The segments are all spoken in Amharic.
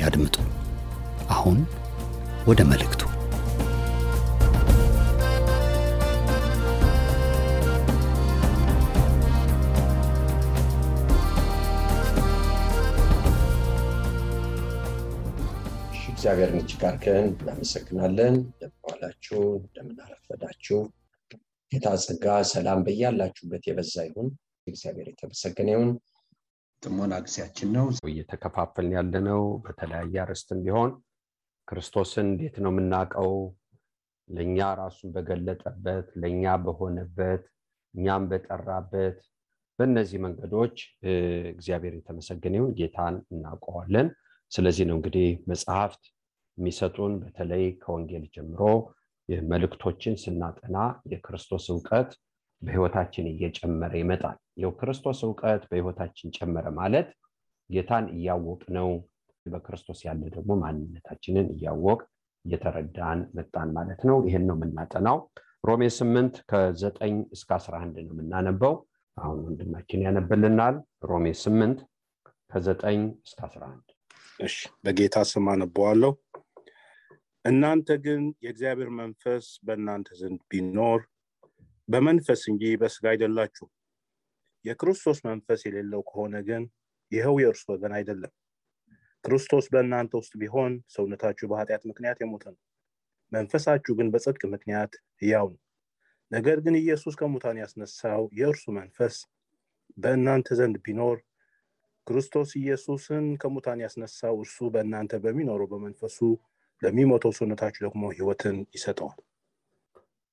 ያድምጡ። አሁን ወደ መልእክቱ። እግዚአብሔርን እጅግ አድርገን እናመሰግናለን። እንደምን ዋላችሁ፣ እንደምን አረፈዳችሁ። ጌታ ጸጋ፣ ሰላም በያላችሁበት የበዛ ይሁን። እግዚአብሔር የተመሰገነ ይሁን። ጥሞና ጊዜያችን ነው። እየተከፋፈልን ያለነው በተለያየ አርዕስትም ቢሆን ክርስቶስን እንዴት ነው የምናውቀው? ለእኛ ራሱን በገለጠበት ለእኛ በሆነበት እኛም በጠራበት በእነዚህ መንገዶች እግዚአብሔር የተመሰገነ ይሁን። ጌታን እናውቀዋለን። ስለዚህ ነው እንግዲህ መጽሐፍት የሚሰጡን በተለይ ከወንጌል ጀምሮ መልእክቶችን ስናጠና የክርስቶስ እውቀት በህይወታችን እየጨመረ ይመጣል። ይው ክርስቶስ እውቀት በህይወታችን ጨመረ ማለት ጌታን እያወቅ ነው። በክርስቶስ ያለ ደግሞ ማንነታችንን እያወቅ እየተረዳን መጣን ማለት ነው። ይህን ነው የምናጠናው። ሮሜ ስምንት ከዘጠኝ እስከ አስራ አንድ ነው የምናነበው። አሁን ወንድማችን ያነብልናል። ሮሜ ስምንት ከዘጠኝ እስከ አስራ አንድ እሺ በጌታ ስም አነበዋለሁ። እናንተ ግን የእግዚአብሔር መንፈስ በእናንተ ዘንድ ቢኖር በመንፈስ እንጂ በስጋ አይደላችሁ። የክርስቶስ መንፈስ የሌለው ከሆነ ግን ይኸው የእርሱ ወገን አይደለም። ክርስቶስ በእናንተ ውስጥ ቢሆን ሰውነታችሁ በኃጢአት ምክንያት የሞተ ነው፣ መንፈሳችሁ ግን በጽድቅ ምክንያት ሕያው ነው። ነገር ግን ኢየሱስ ከሙታን ያስነሳው የእርሱ መንፈስ በእናንተ ዘንድ ቢኖር ክርስቶስ ኢየሱስን ከሙታን ያስነሳው እርሱ በእናንተ በሚኖረው በመንፈሱ ለሚሞተው ሰውነታችሁ ደግሞ ሕይወትን ይሰጠዋል።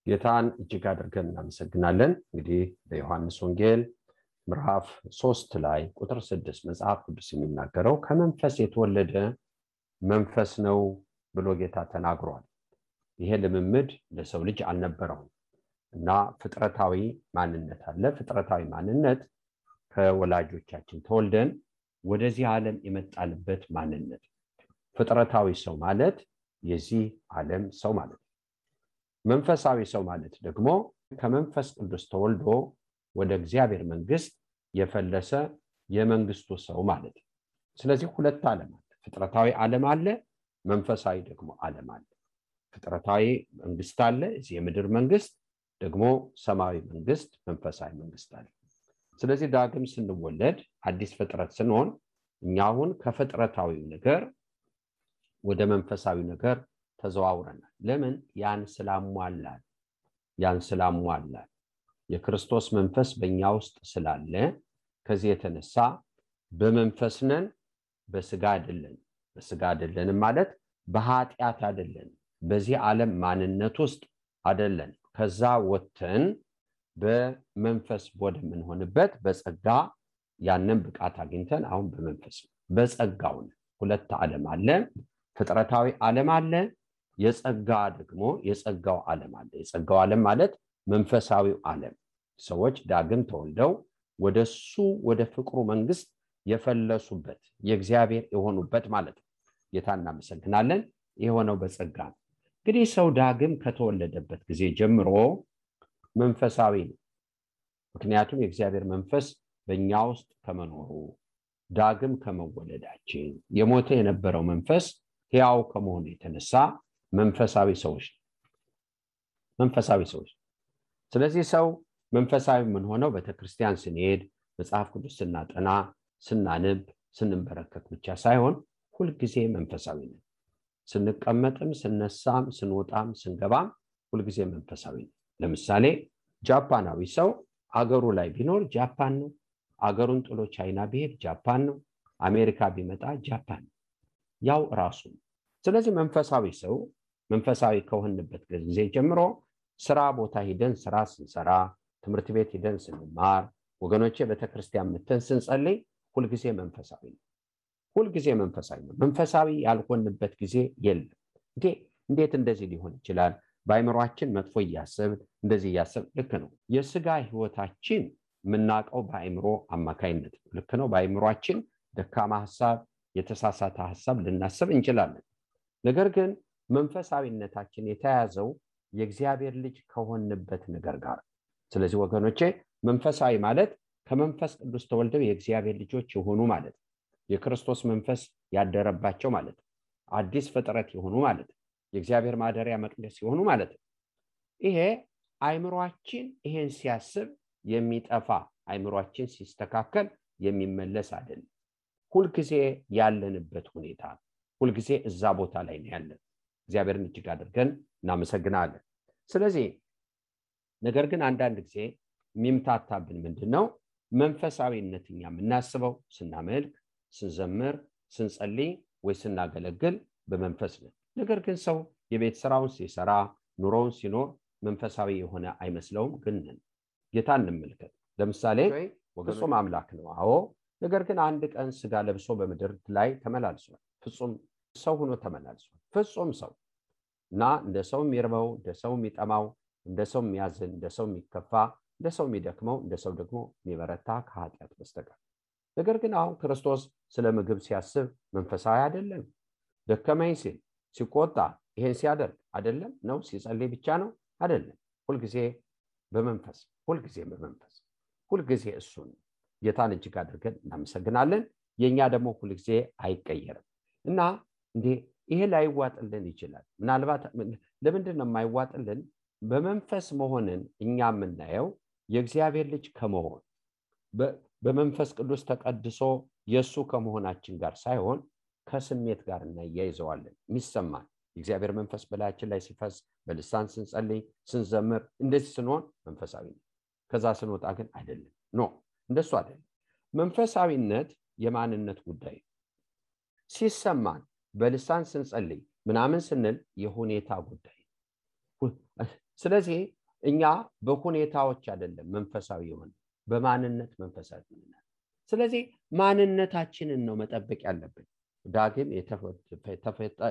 ጌታን እጅግ አድርገን እናመሰግናለን። እንግዲህ በዮሐንስ ወንጌል ምዕራፍ ሶስት ላይ ቁጥር ስድስት መጽሐፍ ቅዱስ የሚናገረው ከመንፈስ የተወለደ መንፈስ ነው ብሎ ጌታ ተናግሯል። ይሄ ልምምድ ለሰው ልጅ አልነበረውም እና ፍጥረታዊ ማንነት አለ። ፍጥረታዊ ማንነት ከወላጆቻችን ተወልደን ወደዚህ ዓለም የመጣንበት ማንነት ፍጥረታዊ ሰው ማለት የዚህ ዓለም ሰው ማለት ነው። መንፈሳዊ ሰው ማለት ደግሞ ከመንፈስ ቅዱስ ተወልዶ ወደ እግዚአብሔር መንግስት የፈለሰ የመንግስቱ ሰው ማለት ነው። ስለዚህ ሁለት ዓለም አለ። ፍጥረታዊ ዓለም አለ፣ መንፈሳዊ ደግሞ ዓለም አለ። ፍጥረታዊ መንግስት አለ፣ የምድር መንግስት ደግሞ ሰማያዊ መንግስት፣ መንፈሳዊ መንግስት አለ። ስለዚህ ዳግም ስንወለድ አዲስ ፍጥረት ስንሆን እኛ አሁን ከፍጥረታዊው ነገር ወደ መንፈሳዊ ነገር ተዘዋውረናል። ለምን? ያን ስላሟላል ያን ስላሟላል የክርስቶስ መንፈስ በእኛ ውስጥ ስላለ ከዚህ የተነሳ በመንፈስ ነን፣ በስጋ አይደለን። በስጋ አይደለንም ማለት በኃጢአት አይደለን፣ በዚህ ዓለም ማንነት ውስጥ አይደለን። ከዛ ወጥተን በመንፈስ ወደምንሆንበት በጸጋ ያንን ብቃት አግኝተን አሁን በመንፈስ በጸጋው ሁለት ዓለም አለ። ፍጥረታዊ ዓለም አለ። የጸጋ ደግሞ የጸጋው ዓለም አለ። የጸጋው ዓለም ማለት መንፈሳዊው ዓለም ሰዎች ዳግም ተወልደው ወደሱ ወደ ፍቅሩ መንግስት የፈለሱበት የእግዚአብሔር የሆኑበት ማለት ነው። ጌታ እናመሰግናለን። የሆነው በጸጋ ነው። እንግዲህ ሰው ዳግም ከተወለደበት ጊዜ ጀምሮ መንፈሳዊ ነው። ምክንያቱም የእግዚአብሔር መንፈስ በእኛ ውስጥ ከመኖሩ ዳግም ከመወለዳችን የሞተ የነበረው መንፈስ ሕያው ከመሆኑ የተነሳ መንፈሳዊ ሰዎች መንፈሳዊ ሰዎች ስለዚህ ሰው መንፈሳዊ የምንሆነው ቤተክርስቲያን ስንሄድ መጽሐፍ ቅዱስ ስናጠና ስናንብ ስንንበረከክ ብቻ ሳይሆን ሁልጊዜ መንፈሳዊ ነን። ስንቀመጥም፣ ስነሳም፣ ስንወጣም፣ ስንገባም ሁልጊዜ መንፈሳዊ ነን። ለምሳሌ ጃፓናዊ ሰው አገሩ ላይ ቢኖር ጃፓን ነው። አገሩን ጥሎ ቻይና ቢሄድ ጃፓን ነው። አሜሪካ ቢመጣ ጃፓን ነው። ያው ራሱ ነው። ስለዚህ መንፈሳዊ ሰው መንፈሳዊ ከሆንበት ጊዜ ጀምሮ ስራ ቦታ ሂደን ስራ ስንሰራ፣ ትምህርት ቤት ሂደን ስንማር፣ ወገኖቼ ቤተክርስቲያን ምተን ስንጸልይ ሁልጊዜ መንፈሳዊ ነው። ሁልጊዜ መንፈሳዊ ነው። መንፈሳዊ ያልሆንበት ጊዜ የለም። እንዴ እንዴት እንደዚህ ሊሆን ይችላል? በአይምሯችን መጥፎ እያሰብን እንደዚህ እያሰብን ልክ ነው። የስጋ ህይወታችን የምናውቀው በአይምሮ አማካይነት ነው። ልክ ነው። በአይምሯችን ደካማ ሀሳብ፣ የተሳሳተ ሀሳብ ልናስብ እንችላለን። ነገር ግን መንፈሳዊነታችን የተያዘው የእግዚአብሔር ልጅ ከሆንበት ነገር ጋር። ስለዚህ ወገኖቼ መንፈሳዊ ማለት ከመንፈስ ቅዱስ ተወልደው የእግዚአብሔር ልጆች የሆኑ ማለት የክርስቶስ መንፈስ ያደረባቸው ማለት አዲስ ፍጥረት የሆኑ ማለት የእግዚአብሔር ማደሪያ መቅደስ የሆኑ ማለት ይሄ አይምሯችን ይሄን ሲያስብ የሚጠፋ አይምሯችን ሲስተካከል የሚመለስ አይደለም። ሁልጊዜ ያለንበት ሁኔታ ሁልጊዜ እዛ ቦታ ላይ ነው ያለን። እግዚአብሔርን እጅግ አድርገን እናመሰግናለን። ስለዚህ ነገር ግን አንዳንድ ጊዜ የሚምታታብን ምንድን ነው? መንፈሳዊነት እኛ የምናስበው ስናመልክ፣ ስንዘምር፣ ስንጸልይ ወይ ስናገለግል በመንፈስ ነን። ነገር ግን ሰው የቤት ስራውን ሲሰራ ኑሮውን ሲኖር መንፈሳዊ የሆነ አይመስለውም። ግን ነን። ጌታ እንመልከት። ለምሳሌ ፍጹም አምላክ ነው። አዎ። ነገር ግን አንድ ቀን ስጋ ለብሶ በምድር ላይ ተመላልሷል። ፍጹም ሰው ሆኖ ተመላልሷል። ፍጹም ሰው እና እንደ ሰው የሚርበው፣ እንደ ሰው የሚጠማው፣ እንደ ሰው የሚያዝን፣ እንደ ሰው የሚከፋ፣ እንደ ሰው የሚደክመው፣ እንደ ሰው ደግሞ የሚበረታ ከኃጢአት በስተቀር። ነገር ግን አሁን ክርስቶስ ስለ ምግብ ሲያስብ መንፈሳዊ አይደለም። ደከመኝ ሲል ሲቆጣ ይሄን ሲያደርግ አይደለም ነው። ሲጸልይ ብቻ ነው አይደለም። ሁልጊዜ በመንፈስ ሁልጊዜ በመንፈስ ሁልጊዜ እሱን ጌታን እጅግ አድርገን እናመሰግናለን። የእኛ ደግሞ ሁልጊዜ አይቀየርም እና እንዴ ይሄ ላይዋጥልን ይችላል። ምናልባት ለምንድን ነው የማይዋጥልን? በመንፈስ መሆንን እኛ የምናየው የእግዚአብሔር ልጅ ከመሆን በመንፈስ ቅዱስ ተቀድሶ የእሱ ከመሆናችን ጋር ሳይሆን ከስሜት ጋር እናያይዘዋለን። የሚሰማን የእግዚአብሔር መንፈስ በላያችን ላይ ሲፈስ፣ በልሳን ስንጸልይ፣ ስንዘምር፣ እንደዚህ ስንሆን መንፈሳዊ ነው። ከዛ ስንወጣ ግን አይደለም። ኖ እንደሱ አይደለም። መንፈሳዊነት የማንነት ጉዳይ ሲሰማን በልሳን ስንጸልይ ምናምን ስንል የሁኔታ ጉዳይ ስለዚህ እኛ በሁኔታዎች አይደለም መንፈሳዊ የሆነ በማንነት መንፈሳዊ ስለዚህ ማንነታችንን ነው መጠበቅ ያለብን። ዳግም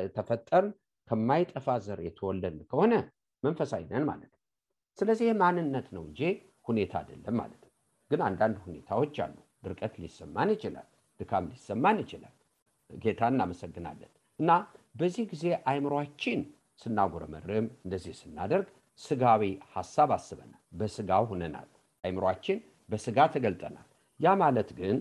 የተፈጠርን ከማይጠፋ ዘር የተወለድን ከሆነ መንፈሳዊ ነን ማለት ነው። ስለዚህ ማንነት ነው እንጂ ሁኔታ አይደለም ማለት ነው። ግን አንዳንድ ሁኔታዎች አሉ። ድርቀት ሊሰማን ይችላል። ድካም ሊሰማን ይችላል። ጌታ እናመሰግናለን። እና በዚህ ጊዜ አይምሯችን ስናጉረመርም እንደዚህ ስናደርግ ስጋዊ ሀሳብ አስበናል። በስጋው ሁነናል። አይምሯችን በስጋ ተገልጠናል። ያ ማለት ግን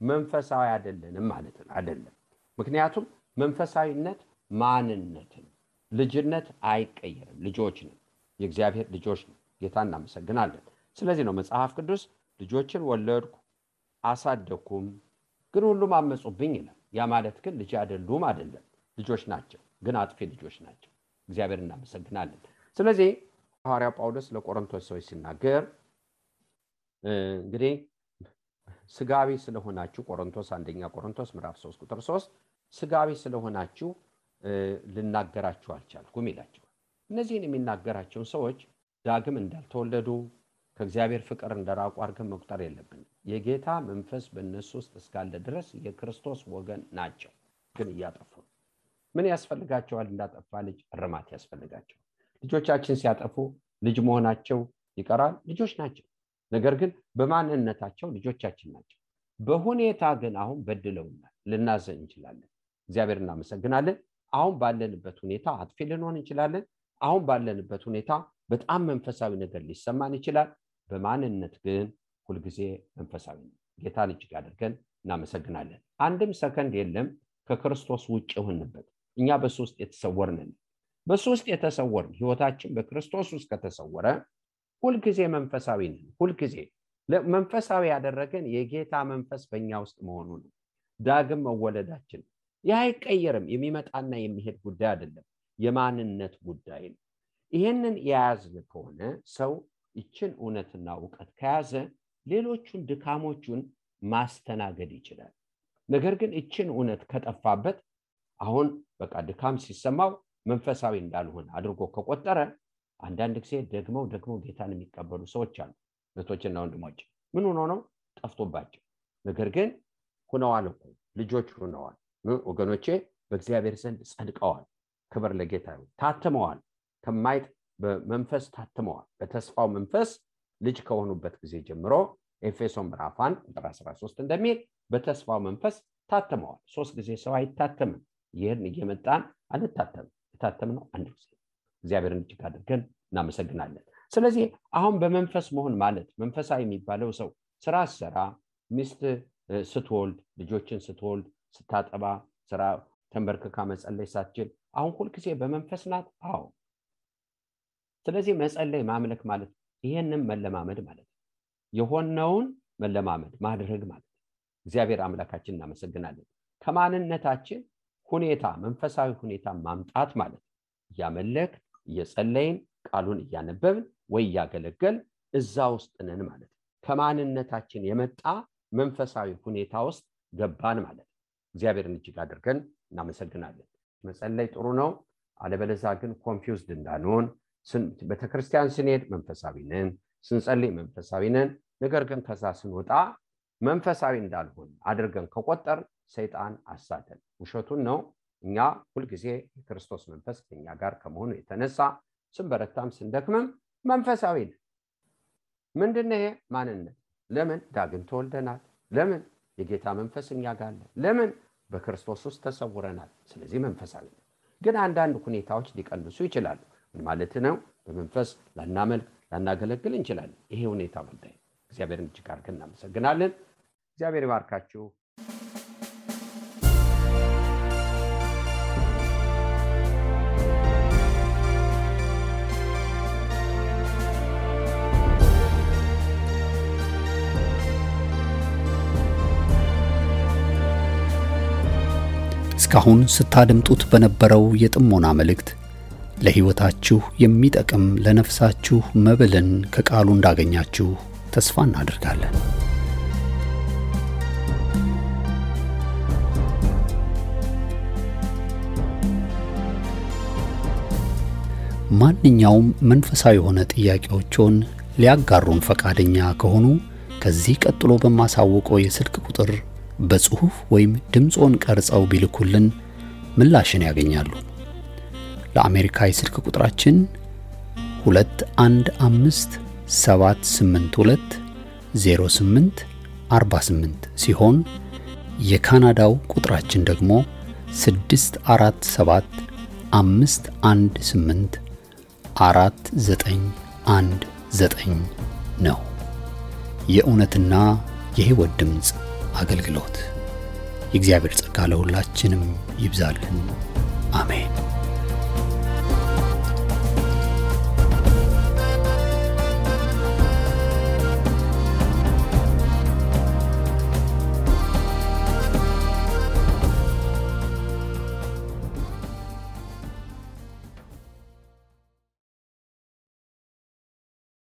መንፈሳዊ አይደለንም ማለት አይደለም። ምክንያቱም መንፈሳዊነት ማንነትን ልጅነት አይቀየርም። ልጆች ነን፣ የእግዚአብሔር ልጆች ነን። ጌታ እናመሰግናለን። ስለዚህ ነው መጽሐፍ ቅዱስ ልጆችን ወለድኩ አሳደግኩም፣ ግን ሁሉም አመፁብኝ ይላል። ያ ማለት ግን ልጅ አይደሉም አይደለም፣ ልጆች ናቸው፣ ግን አጥፊ ልጆች ናቸው። እግዚአብሔር እናመሰግናለን። ስለዚህ ሐዋርያው ጳውሎስ ለቆሮንቶስ ሰዎች ሲናገር እንግዲህ ስጋዊ ስለሆናችሁ ቆሮንቶስ አንደኛ ቆሮንቶስ ምዕራፍ 3 ቁጥር 3 ስጋዊ ስለሆናችሁ ልናገራችሁ አልቻልኩም ይላቸዋል። እነዚህን የሚናገራቸውን ሰዎች ዳግም እንዳልተወለዱ ከእግዚአብሔር ፍቅር እንደራቁ አድርገን መቁጠር የለብንም። የጌታ መንፈስ በእነሱ ውስጥ እስካለ ድረስ የክርስቶስ ወገን ናቸው፣ ግን እያጠፉ ምን ያስፈልጋቸዋል? እንዳጠፋ ልጅ እርማት ያስፈልጋቸዋል። ልጆቻችን ሲያጠፉ ልጅ መሆናቸው ይቀራል። ልጆች ናቸው፣ ነገር ግን በማንነታቸው ልጆቻችን ናቸው። በሁኔታ ግን አሁን በድለውናል፣ ልናዘን እንችላለን። እግዚአብሔር እናመሰግናለን። አሁን ባለንበት ሁኔታ አጥፊ ልንሆን እንችላለን። አሁን ባለንበት ሁኔታ በጣም መንፈሳዊ ነገር ሊሰማን ይችላል። በማንነት ግን ሁልጊዜ መንፈሳዊ ነው። ጌታን እጅግ አድርገን እናመሰግናለን። አንድም ሰከንድ የለም ከክርስቶስ ውጭ የሆንበት እኛ በሱ ውስጥ የተሰወርን በሱ ውስጥ የተሰወርን ህይወታችን በክርስቶስ ውስጥ ከተሰወረ ሁልጊዜ መንፈሳዊ ነን። ሁልጊዜ መንፈሳዊ ያደረገን የጌታ መንፈስ በእኛ ውስጥ መሆኑ ነው። ዳግም መወለዳችን ይህ አይቀየርም። የሚመጣና የሚሄድ ጉዳይ አይደለም፣ የማንነት ጉዳይ ነው። ይህንን የያዝን ከሆነ ሰው ይችን እውነትና እውቀት ከያዘ ሌሎቹን ድካሞቹን ማስተናገድ ይችላል። ነገር ግን ይችን እውነት ከጠፋበት አሁን በቃ ድካም ሲሰማው መንፈሳዊ እንዳልሆነ አድርጎ ከቆጠረ አንዳንድ ጊዜ ደግመው ደግሞ ጌታን የሚቀበሉ ሰዎች አሉ። እህቶችና ወንድሞች ምን ሆኖ ነው ጠፍቶባቸው፣ ነገር ግን ሁነዋል እኮ ልጆች ሁነዋል። ወገኖቼ በእግዚአብሔር ዘንድ ጸድቀዋል። ክብር ለጌታ ታትመዋል፣ ከማይጥ በመንፈስ ታትመዋል። በተስፋው መንፈስ ልጅ ከሆኑበት ጊዜ ጀምሮ ኤፌሶን ምዕራፍ 1 ቁጥር 13 እንደሚል በተስፋው መንፈስ ታትመዋል። ሶስት ጊዜ ሰው አይታተምም። ይህን እየመጣን አንታተምም። የታተምነው አንድ ጊዜ እግዚአብሔርን እጅግ አድርገን እናመሰግናለን። ስለዚህ አሁን በመንፈስ መሆን ማለት መንፈሳዊ የሚባለው ሰው ስራ ስሰራ፣ ሚስት ስትወልድ፣ ልጆችን ስትወልድ፣ ስታጠባ፣ ስራ ተንበርክካ መጸለይ ሳትችል አሁን ሁልጊዜ በመንፈስ ናት። አዎ። ስለዚህ መጸለይ ማምለክ ማለት ይህንም መለማመድ ማለት ነው። የሆነውን መለማመድ ማድረግ ማለት ነው። እግዚአብሔር አምላካችን እናመሰግናለን። ከማንነታችን ሁኔታ መንፈሳዊ ሁኔታ ማምጣት ማለት እያመለክ እየጸለይን ቃሉን እያነበብን ወይ እያገለገል እዛ ውስጥ ነን ማለት ከማንነታችን የመጣ መንፈሳዊ ሁኔታ ውስጥ ገባን ማለት እግዚአብሔርን እጅግ አድርገን እናመሰግናለን። መጸለይ ጥሩ ነው። አለበለዛ ግን confused እንዳንሆን ቤተክርስቲያን ስንሄድ መንፈሳዊ ነን፣ ስንጸልይ መንፈሳዊ ነን። ነገር ግን ከዛ ስንወጣ መንፈሳዊ እንዳልሆንን አድርገን ከቆጠርን ሰይጣን አሳተን ውሸቱን ነው። እኛ ሁልጊዜ የክርስቶስ መንፈስ ከኛ ጋር ከመሆኑ የተነሳ ስንበረታም ስንደክምም መንፈሳዊ ነን። ምንድን ይሄ ማንነት? ለምን ዳግም ተወልደናል? ለምን የጌታ መንፈስ እኛ ጋር? ለምን በክርስቶስ ውስጥ ተሰውረናል? ስለዚህ መንፈሳዊ ነን። ግን አንዳንድ ሁኔታዎች ሊቀንሱ ይችላሉ። ማለት ነው? በመንፈስ ላናመልክ ላናገለግል እንችላለን። ይሄ ሁኔታ ጉዳይ እግዚአብሔርን እጅግ አድርገን እናመሰግናለን። እግዚአብሔር ይባርካችሁ። እስካሁን ስታደምጡት በነበረው የጥሞና መልእክት ለሕይወታችሁ የሚጠቅም ለነፍሳችሁ መብልን ከቃሉ እንዳገኛችሁ ተስፋ እናደርጋለን። ማንኛውም መንፈሳዊ የሆነ ጥያቄዎችን ሊያጋሩን ፈቃደኛ ከሆኑ ከዚህ ቀጥሎ በማሳወቀው የስልክ ቁጥር በጽሑፍ ወይም ድምፆን ቀርጸው ቢልኩልን ምላሽን ያገኛሉ። ለአሜሪካ የስልክ ቁጥራችን 215782 0848 ሲሆን የካናዳው ቁጥራችን ደግሞ 647 518 4919 ነው። የእውነትና የሕይወት ድምፅ አገልግሎት። የእግዚአብሔር ጸጋ ለሁላችንም ይብዛልን። አሜን።